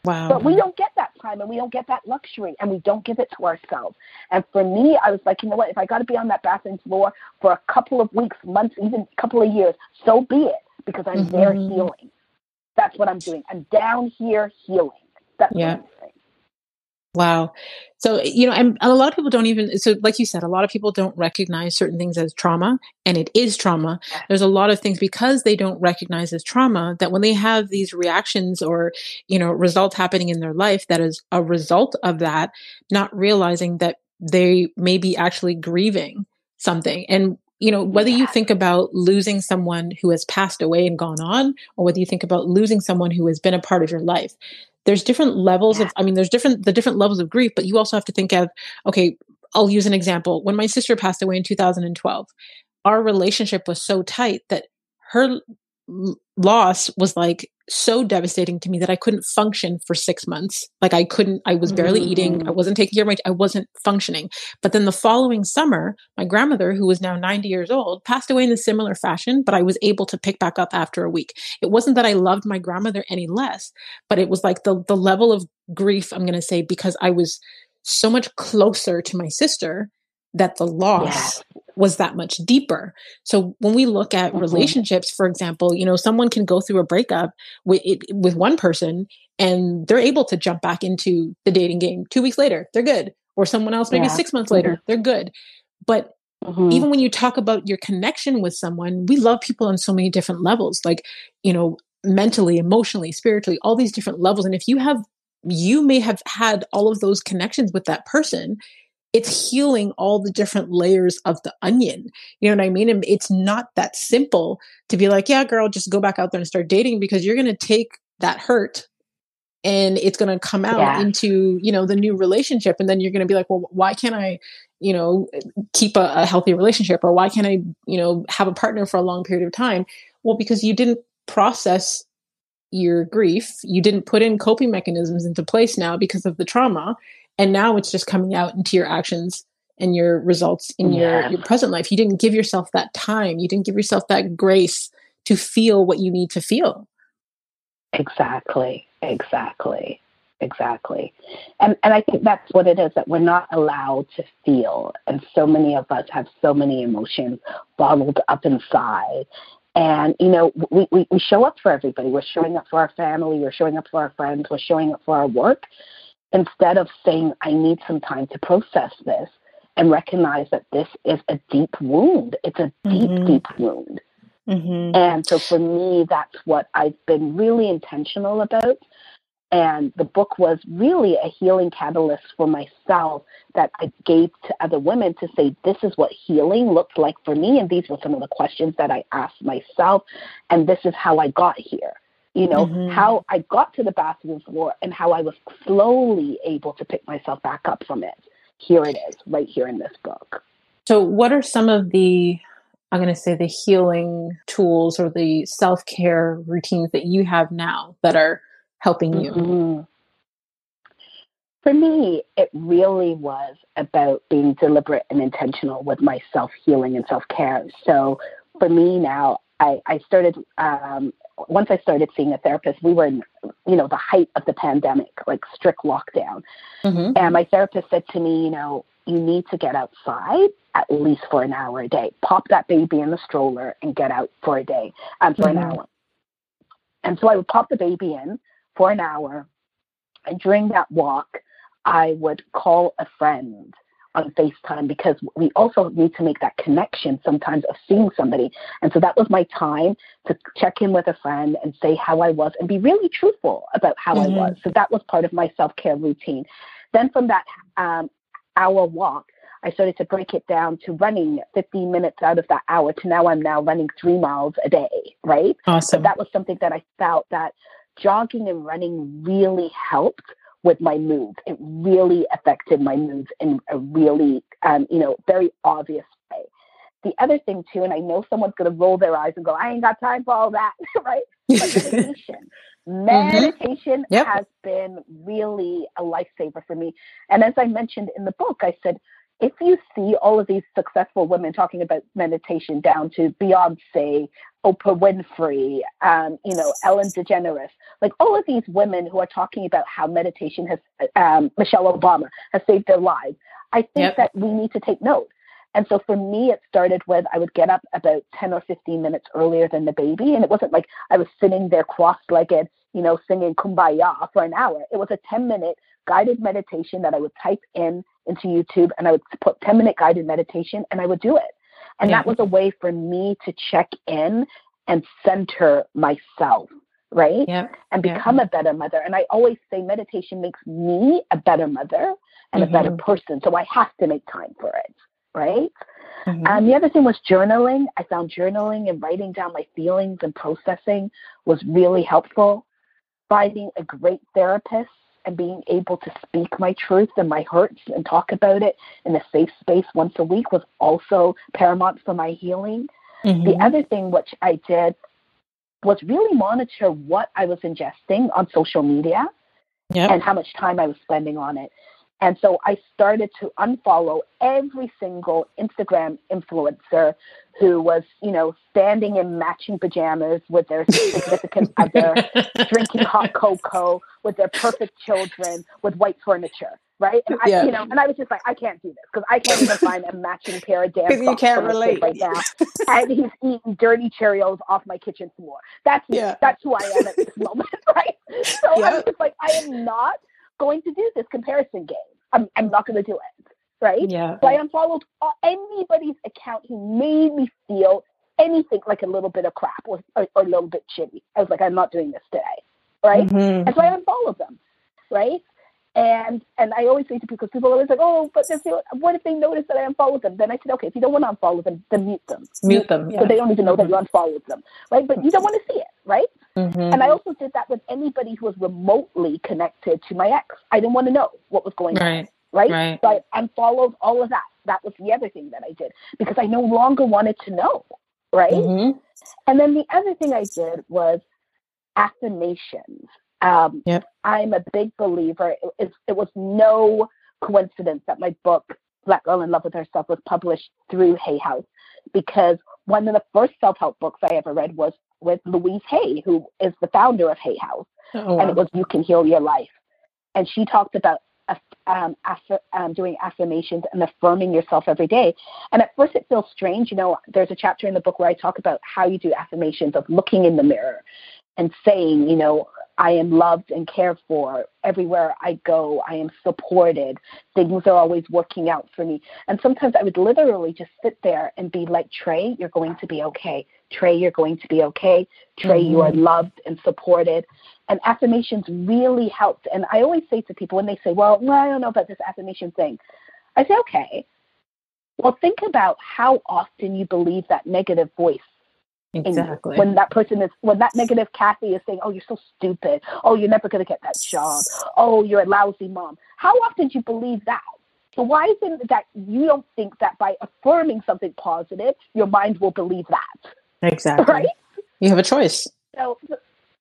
Wow. But we don't get that time and we don't get that luxury and we don't give it to ourselves. And for me, I was like, you know what? If I got to be on that bathroom floor for a couple of weeks, months, even a couple of years, so be it because I'm there Mhm. healing. That's what I'm doing. I'm down here healing. That's Yeah. what I'm doing. Wow. So, you know, and a lot of people don't even, so like you said, a lot of people don't recognize certain things as trauma, and it is trauma. There's a lot of things because they don't recognize as trauma that when they have these reactions or, you know, results happening in their life that is a result of that, not realizing that they may be actually grieving something. And, you know, whether you think about losing someone who has passed away and gone on, or whether you think about losing someone who has been a part of your life, there's different levels Yeah. of i mean there's different the different levels of grief but you also have to think of okay i'll use an example when my sister passed away in 2012 our relationship was so tight that her l- loss was like so devastating to me that i couldn't function for six months. Like i couldn't i was barely eating i Mhm. wasn't taking care of my i wasn't functioning. But then the following summer my grandmother who was now 90 years old passed away in a similar fashion but i was able to pick back up after a week. It wasn't that i loved my grandmother any less but it was like the the level of grief i'm going to say because i was so much closer to my sister that the loss yeah. was that much deeper. So when we look at mm-hmm. relationships, for example, you know, someone can go through a breakup with it, with one person and they're able to jump back into the dating game. 2 weeks later, they're good. Or someone else maybe yeah. 6 months later, mm-hmm. they're good. But Mm-hmm. Even when you talk about your connection with someone, we love people on so many different levels, like, you know, mentally, emotionally, spiritually, all these different levels. And if you have, you may have had all of those connections with that person. It's healing all the different layers of the onion. You know what I mean? And it's not that simple to be like, yeah, girl, just go back out there and start dating because you're going to take that hurt and it's going to come out yeah. into you know the new relationship and then you're going to be like well why can't i you know keep a, a, healthy relationship or why can't i you know have a partner for a long period of time well because you didn't process your grief you didn't put in coping mechanisms into place now because of the trauma and now it's just coming out into your actions and your results in yeah. your, your present life. You didn't give yourself that time. You didn't give yourself that grace to feel what you need to feel. Exactly. Exactly. Exactly. And and i think that's what it is that we're not allowed to feel. And so many of us have so many emotions bottled up inside. And you know we, we, we show up for everybody. We're showing up for our family. We're showing up for our friends. We're showing up for our work instead of saying i need some time to process this and recognize that this is a deep wound it's a deep mm-hmm. deep wound mm-hmm. and so for me that's what i've been really intentional about and the book was really a healing catalyst for myself that I gave to other women to say, this is what healing looks like for me. And these were some of the questions that I asked myself. And this is how I got here. You know, mm-hmm. how I got to the bathroom floor and how I was slowly able to pick myself back up from it. Here it is, right here in this book. So, what are some of the I'm going to say the healing tools or the self care routines that you have now that are helping you? Mm-hmm. For me, it really was about being deliberate and intentional with my self healing and self care. So for me now, I, I started um, once I started seeing a therapist. We were in, you know, the height of the pandemic, like strict lockdown, mm-hmm. and my therapist said to me, you know, you need to get outside at least for an hour a day. Pop that baby in the stroller and get out for a day, um, for mm-hmm. an hour. And so I would pop the baby in, for an hour. And during that walk, I would call a friend on FaceTime because we also need to make that connection sometimes of seeing somebody. And so that was my time to check in with a friend and say how I was and be really truthful about how mm-hmm. I was. So that was part of my self care routine. Then from that um, hour walk, I started to break it down to running 15 minutes out of that hour to now I'm now running three miles a day, right? Awesome. But that was something that I felt that jogging and running really helped with my moods. It really affected my moods in a really, um, you know, very obvious way. The other thing too, and I know someone's going to roll their eyes and go, "I ain't got time for all that," right? meditation. meditation mm-hmm. yep. has been really a lifesaver for me. And as I mentioned in the book, I said if you see all of these successful women talking about meditation down to Beyonce, Oprah Winfrey, um, you know, Ellen DeGeneres, like all of these women who are talking about how meditation has, um, Michelle Obama has saved their lives, I think yep. that we need to take note. And so for me, it started with I would get up about 10 or 15 minutes earlier than the baby. And it wasn't like I was sitting there cross legged, you know, singing kumbaya for an hour. It was a 10 minute guided meditation that I would type in into YouTube and I would put 10 minute guided meditation and I would do it. And yeah. that was a way for me to check in and center myself, right? Yeah. And become yeah. a better mother. And I always say meditation makes me a better mother and mm-hmm. a better mm-hmm. person. So I have to make time for it, right? Mm-hmm. Um, the other thing was journaling. I found journaling and writing down my feelings and processing was really helpful. Finding a great therapist and being able to speak my truth and my hurts and talk about it in a safe space once a week was also paramount for my healing. Mm-hmm. The other thing which I did was really monitor what I was ingesting on social media yep. and how much time I was spending on it. And so I started to unfollow every single Instagram influencer who was, you know, standing in matching pajamas with their significant other, drinking hot cocoa with their perfect children with white furniture, right? And I, yeah. you know, and I was just like, I can't do this because I can't even find a matching pair of damn you can't relate right now. and he's eating dirty Cheerios off my kitchen floor. That's yeah. that's who I am at this moment, right? So yeah. I was just like, I am not going to do this comparison game. I'm I'm not going to do it right? Yeah. So I unfollowed anybody's account who made me feel anything like a little bit of crap or, or, or a little bit shitty. I was like, I'm not doing this today, right? Mm-hmm. And so I unfollowed them, right? And and I always say to people, because people are always like, oh, but if what if they notice that I unfollowed them? Then I said, okay, if you don't want to unfollow them, then mute them. Mute them. Yeah. So they don't even know that you unfollowed them, right? But you don't want to see it, right? Mm-hmm. And I also did that with anybody who was remotely connected to my ex. I didn't want to know what was going right. on right? right? So I unfollowed all of that. That was the other thing that I did because I no longer wanted to know, right? Mm-hmm. And then the other thing I did was affirmations. Um, yep. I'm a big believer. It, it, it was no coincidence that my book Black Girl in Love with Herself was published through Hay House because one of the first self-help books I ever read was with Louise Hay, who is the founder of Hay House, oh, wow. and it was You Can Heal Your Life. And she talked about um, after, um, doing affirmations and affirming yourself every day. And at first, it feels strange. You know, there's a chapter in the book where I talk about how you do affirmations of looking in the mirror and saying, you know, I am loved and cared for. Everywhere I go, I am supported. Things are always working out for me. And sometimes I would literally just sit there and be like, Trey, you're going to be okay. Trey, you're going to be okay. Trey, mm-hmm. you are mm-hmm. loved and supported. And affirmations really helped. And I always say to people when they say, well, well, I don't know about this affirmation thing, I say, okay, well, think about how often you believe that negative voice Exactly. When that person is, when that negative Kathy is saying, "Oh, you're so stupid. Oh, you're never going to get that job. Oh, you're a lousy mom." How often do you believe that? So why is it that you don't think that by affirming something positive, your mind will believe that? Exactly. Right. You have a choice. So,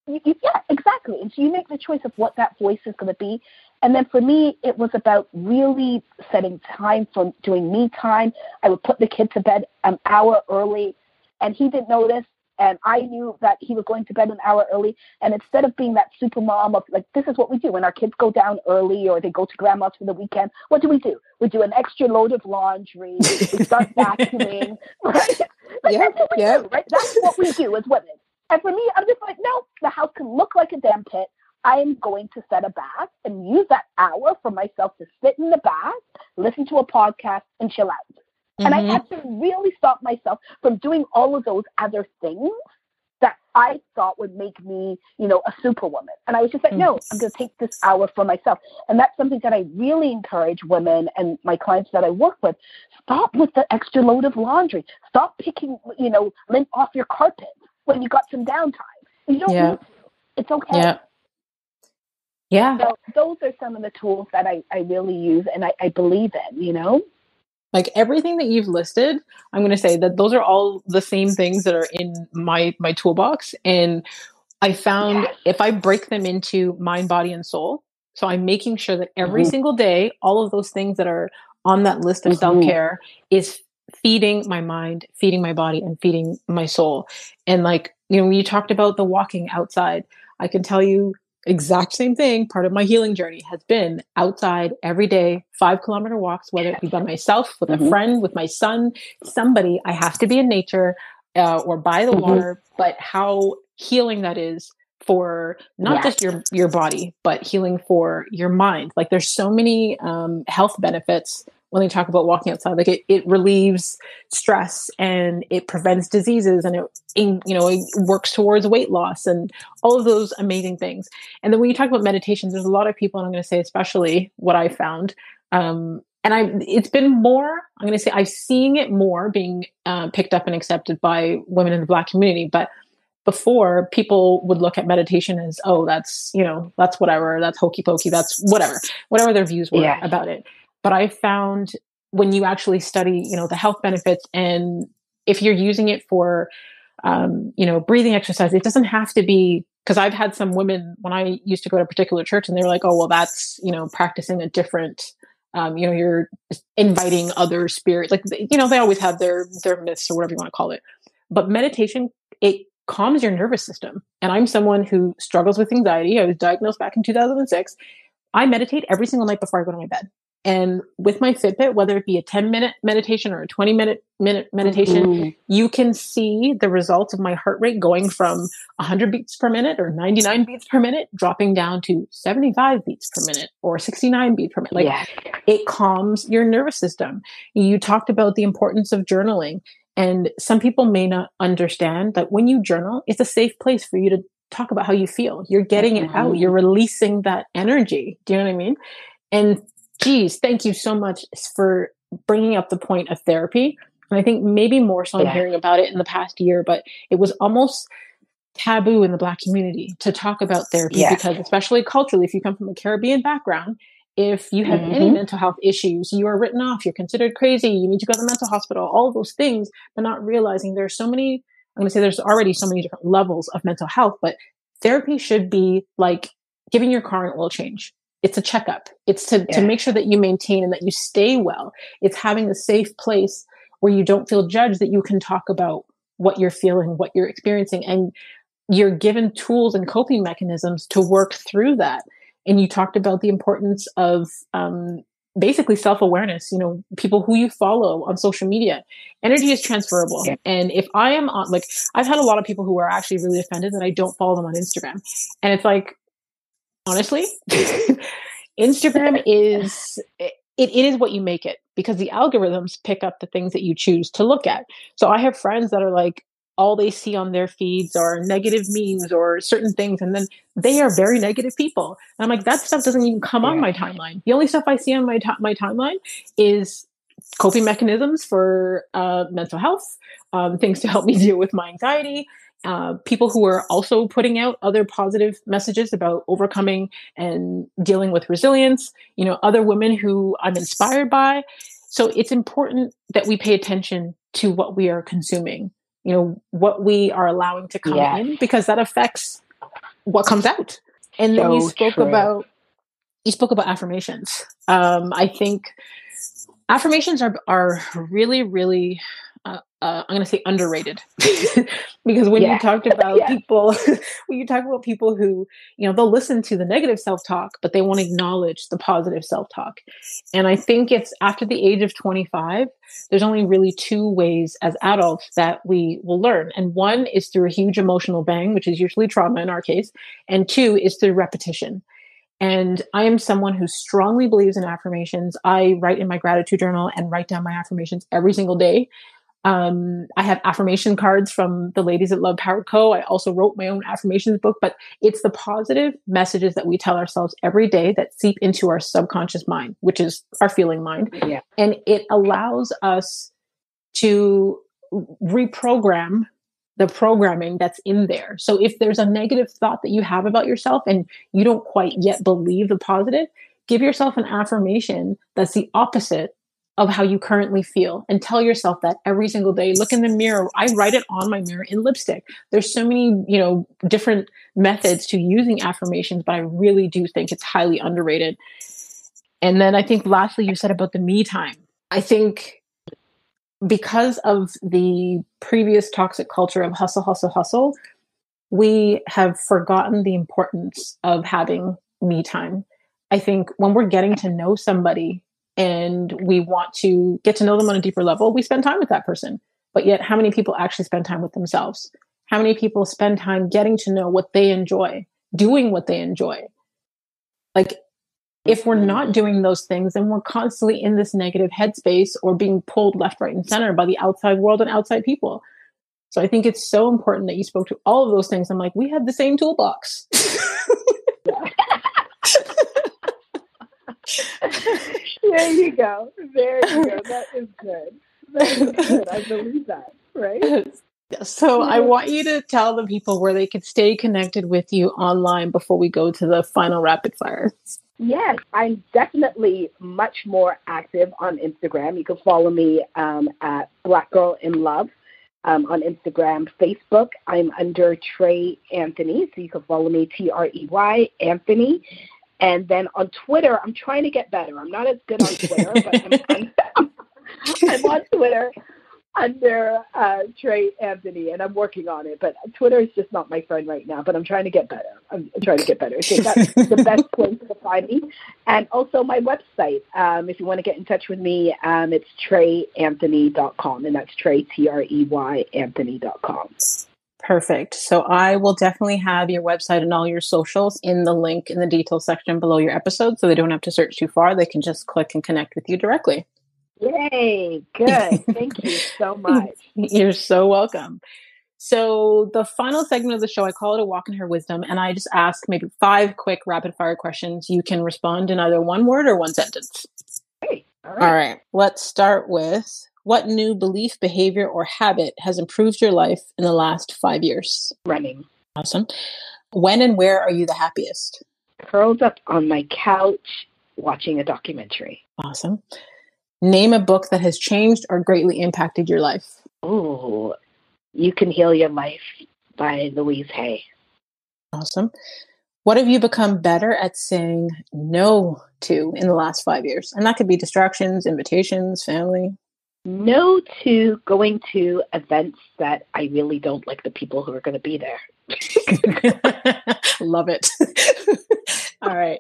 you, you, yeah, exactly. And so you make the choice of what that voice is going to be. And then for me, it was about really setting time for doing me time. I would put the kid to bed an hour early and he didn't notice and I knew that he was going to bed an hour early. And instead of being that super mom of like, this is what we do when our kids go down early or they go to grandma's for the weekend, what do we do? We do an extra load of laundry, we start vacuuming, right? Like, yeah, that's what we yeah. do, right? That's what we do as women. And for me, I'm just like, no, the house can look like a damn pit. I am going to set a bath and use that hour for myself to sit in the bath, listen to a podcast, and chill out. Mm-hmm. And I had mm-hmm. to really stop myself from doing all of those other things that I thought would make me, you know, a superwoman. And I was just like, no, I'm going to take this hour for myself. And that's something that I really encourage women and my clients that I work with. Stop with the extra load of laundry. Stop picking, you know, lint off your carpet when you got some downtime. You don't yeah. need to. It's okay. Yeah. Yeah. So those are some of the tools that I, I really use and I, I believe in, you know? Like everything that you've listed i'm going to say that those are all the same things that are in my my toolbox and i found if i break them into mind body and soul so i'm making sure that every mm-hmm. single day all of those things that are on that list of mm-hmm. self-care is feeding my mind feeding my body and feeding my soul and like you know when you talked about the walking outside i can tell you exact same thing. Part of my healing journey has been outside every day, five kilometer walks, whether it be by myself, with mm-hmm. a friend, with my son, somebody. I have to be in nature uh, or by the mm-hmm. water, but how healing that is for not just your your body but healing for your mind like there's so many um, health benefits when they talk about walking outside like it, it relieves stress and it prevents diseases and it in, you know it works towards weight loss and all of those amazing things and then when you talk about meditations there's a lot of people and i'm going to say especially what i found um, and I, it's been more. I'm going to say I've seen it more being uh, picked up and accepted by women in the Black community. But before, people would look at meditation as, oh, that's you know, that's whatever, that's hokey pokey, that's whatever, whatever their views were yeah. about it. But I found when you actually study, you know, the health benefits and if you're using it for, um, you know, breathing exercise, it doesn't have to be because I've had some women when I used to go to a particular church and they were like, oh, well, that's, you know, practicing a different Um, you know, you're inviting other spirits, like you know, they always have their their myths or whatever you want to call it. But meditation, it calms your nervous system. And I'm someone who struggles with anxiety. I was diagnosed back in 2006. I meditate every single night before I go to my bed. And with my Fitbit, whether it be a 10 minute meditation or a 20 minute minute meditation, mm-hmm. you can see the results of my heart rate going from 100 beats per minute or 99 beats per minute, dropping down to 75 beats per minute or 69 beats per minute. Like yeah. it calms your nervous system. You talked about the importance of journaling. And some people may not understand that when you journal, it's a safe place for you to talk about how you feel. You're getting it out. Mm-hmm. You're releasing that energy. Do you know what I mean? And geez, thank you so much for bringing up the point of therapy. And I think maybe more so I'm hearing about it in the past year, but it was almost taboo in the Black community to talk about therapy yeah. because, especially culturally, if you come from a Caribbean background, if you have mm-hmm. any mental health issues, you are written off, you're considered crazy, you need to go to the mental hospital, all of those things, but not realizing there's so many, I'm going to say there's already so many different levels of mental health, but therapy should be like giving your car an oil change it's a checkup. It's to, yeah. to make sure that you maintain and that you stay well. It's having a safe place where you don't feel judged, that you can talk about what you're feeling, what you're experiencing, and you're given tools and coping mechanisms to work through that. And you talked about the importance of um, basically self awareness. You know, people who you follow on social media, energy is transferable. Yeah. And if I am on, like, I've had a lot of people who are actually really offended that I don't follow them on Instagram, and it's like, honestly. Instagram is it, it is what you make it because the algorithms pick up the things that you choose to look at. So I have friends that are like all they see on their feeds are negative memes or certain things and then they are very negative people. And I'm like that stuff doesn't even come yeah. on my timeline. The only stuff I see on my t- my timeline is coping mechanisms for uh, mental health, um, things to help me deal with my anxiety, uh, people who are also putting out other positive messages about overcoming and dealing with resilience, you know, other women who I'm inspired by. So it's important that we pay attention to what we are consuming, you know, what we are allowing to come yeah. in, because that affects what comes out. And so then you spoke true. about you spoke about affirmations. Um, I think affirmations are are really, really uh, I'm going to say underrated because when yeah. you talked about yeah. people, when you talk about people who, you know, they'll listen to the negative self talk, but they won't acknowledge the positive self talk. And I think it's after the age of 25, there's only really two ways as adults that we will learn. And one is through a huge emotional bang, which is usually trauma in our case. And two is through repetition. And I am someone who strongly believes in affirmations. I write in my gratitude journal and write down my affirmations every single day. Um, I have affirmation cards from the ladies at Love Power Co. I also wrote my own affirmations book, but it's the positive messages that we tell ourselves every day that seep into our subconscious mind, which is our feeling mind. Yeah. And it allows us to reprogram the programming that's in there. So if there's a negative thought that you have about yourself and you don't quite yet believe the positive, give yourself an affirmation that's the opposite of how you currently feel and tell yourself that every single day. Look in the mirror. I write it on my mirror in lipstick. There's so many you know different methods to using affirmations but i really do think it's highly underrated. And then i think lastly you said about the me time. I think because of the previous toxic culture of hustle hustle hustle we have forgotten the importance of having me time. I think when we're getting to know somebody and we want to get to know them on a deeper level, we spend time with that person. But yet, how many people actually spend time with themselves? How many people spend time getting to know what they enjoy, doing what they enjoy? Like, if we're mm-hmm. not doing those things, then we're constantly in this negative headspace or being pulled left, right, and center by the outside world and outside people. So I think it's so important that you spoke to all of those things. I'm like, we have the same toolbox. there you go. There you go. That is good. That is good. I believe that. Right. So I want you to tell the people where they could stay connected with you online before we go to the final rapid fire. Yes, I'm definitely much more active on Instagram. You can follow me um, at Black Girl in Love um, on Instagram, Facebook. I'm under Trey Anthony, so you can follow me T R E Y Anthony. And then on Twitter, I'm trying to get better. I'm not as good on Twitter, but I'm, I'm, I'm on Twitter under uh, Trey Anthony, and I'm working on it. But Twitter is just not my friend right now. But I'm trying to get better. I'm trying to get better. So that's the best place to find me. And also my website. Um, if you want to get in touch with me, um, it's treyanthony.com, and that's Trey T R E Y Anthony.com. Perfect. So I will definitely have your website and all your socials in the link in the details section below your episode, so they don't have to search too far. They can just click and connect with you directly. Yay! Good. Thank you so much. You're so welcome. So, the final segment of the show, I call it a walk in her wisdom, and I just ask maybe five quick rapid fire questions. You can respond in either one word or one sentence. Hey, all right. All right. Let's start with what new belief, behavior, or habit has improved your life in the last five years? Running. Awesome. When and where are you the happiest? Curled up on my couch watching a documentary. Awesome. Name a book that has changed or greatly impacted your life. Oh, You Can Heal Your Life by Louise Hay. Awesome. What have you become better at saying no to in the last five years? And that could be distractions, invitations, family. No to going to events that I really don't like the people who are going to be there. Love it. All right.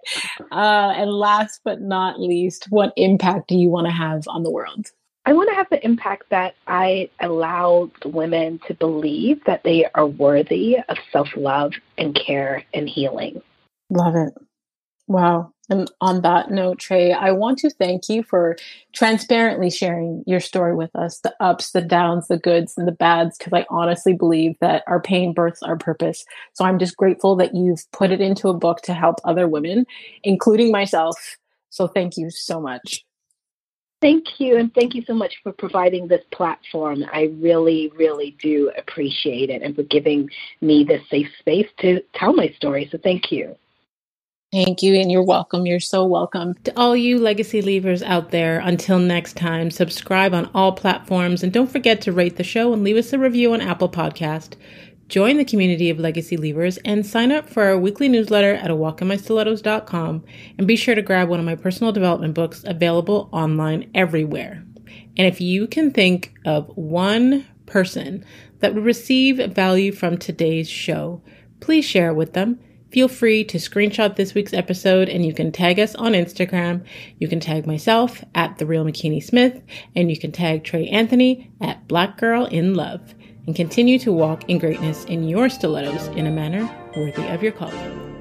Uh, and last but not least, what impact do you want to have on the world? I want to have the impact that I allow women to believe that they are worthy of self love and care and healing. Love it. Wow. And on that note, Trey, I want to thank you for transparently sharing your story with us the ups, the downs, the goods, and the bads, because I honestly believe that our pain births our purpose. So I'm just grateful that you've put it into a book to help other women, including myself. So thank you so much. Thank you, and thank you so much for providing this platform. I really, really do appreciate it and for giving me this safe space to tell my story. So thank you. Thank you, and you're welcome. You're so welcome. To all you legacy leavers out there, until next time, subscribe on all platforms and don't forget to rate the show and leave us a review on Apple Podcast. Join the community of legacy leavers and sign up for our weekly newsletter at awalkinmystilettos.com and be sure to grab one of my personal development books available online everywhere. And if you can think of one person that would receive value from today's show, please share it with them feel free to screenshot this week's episode and you can tag us on Instagram. You can tag myself at The Real Makini Smith and you can tag Trey Anthony at Black Girl in Love and continue to walk in greatness in your stilettos in a manner worthy of your calling.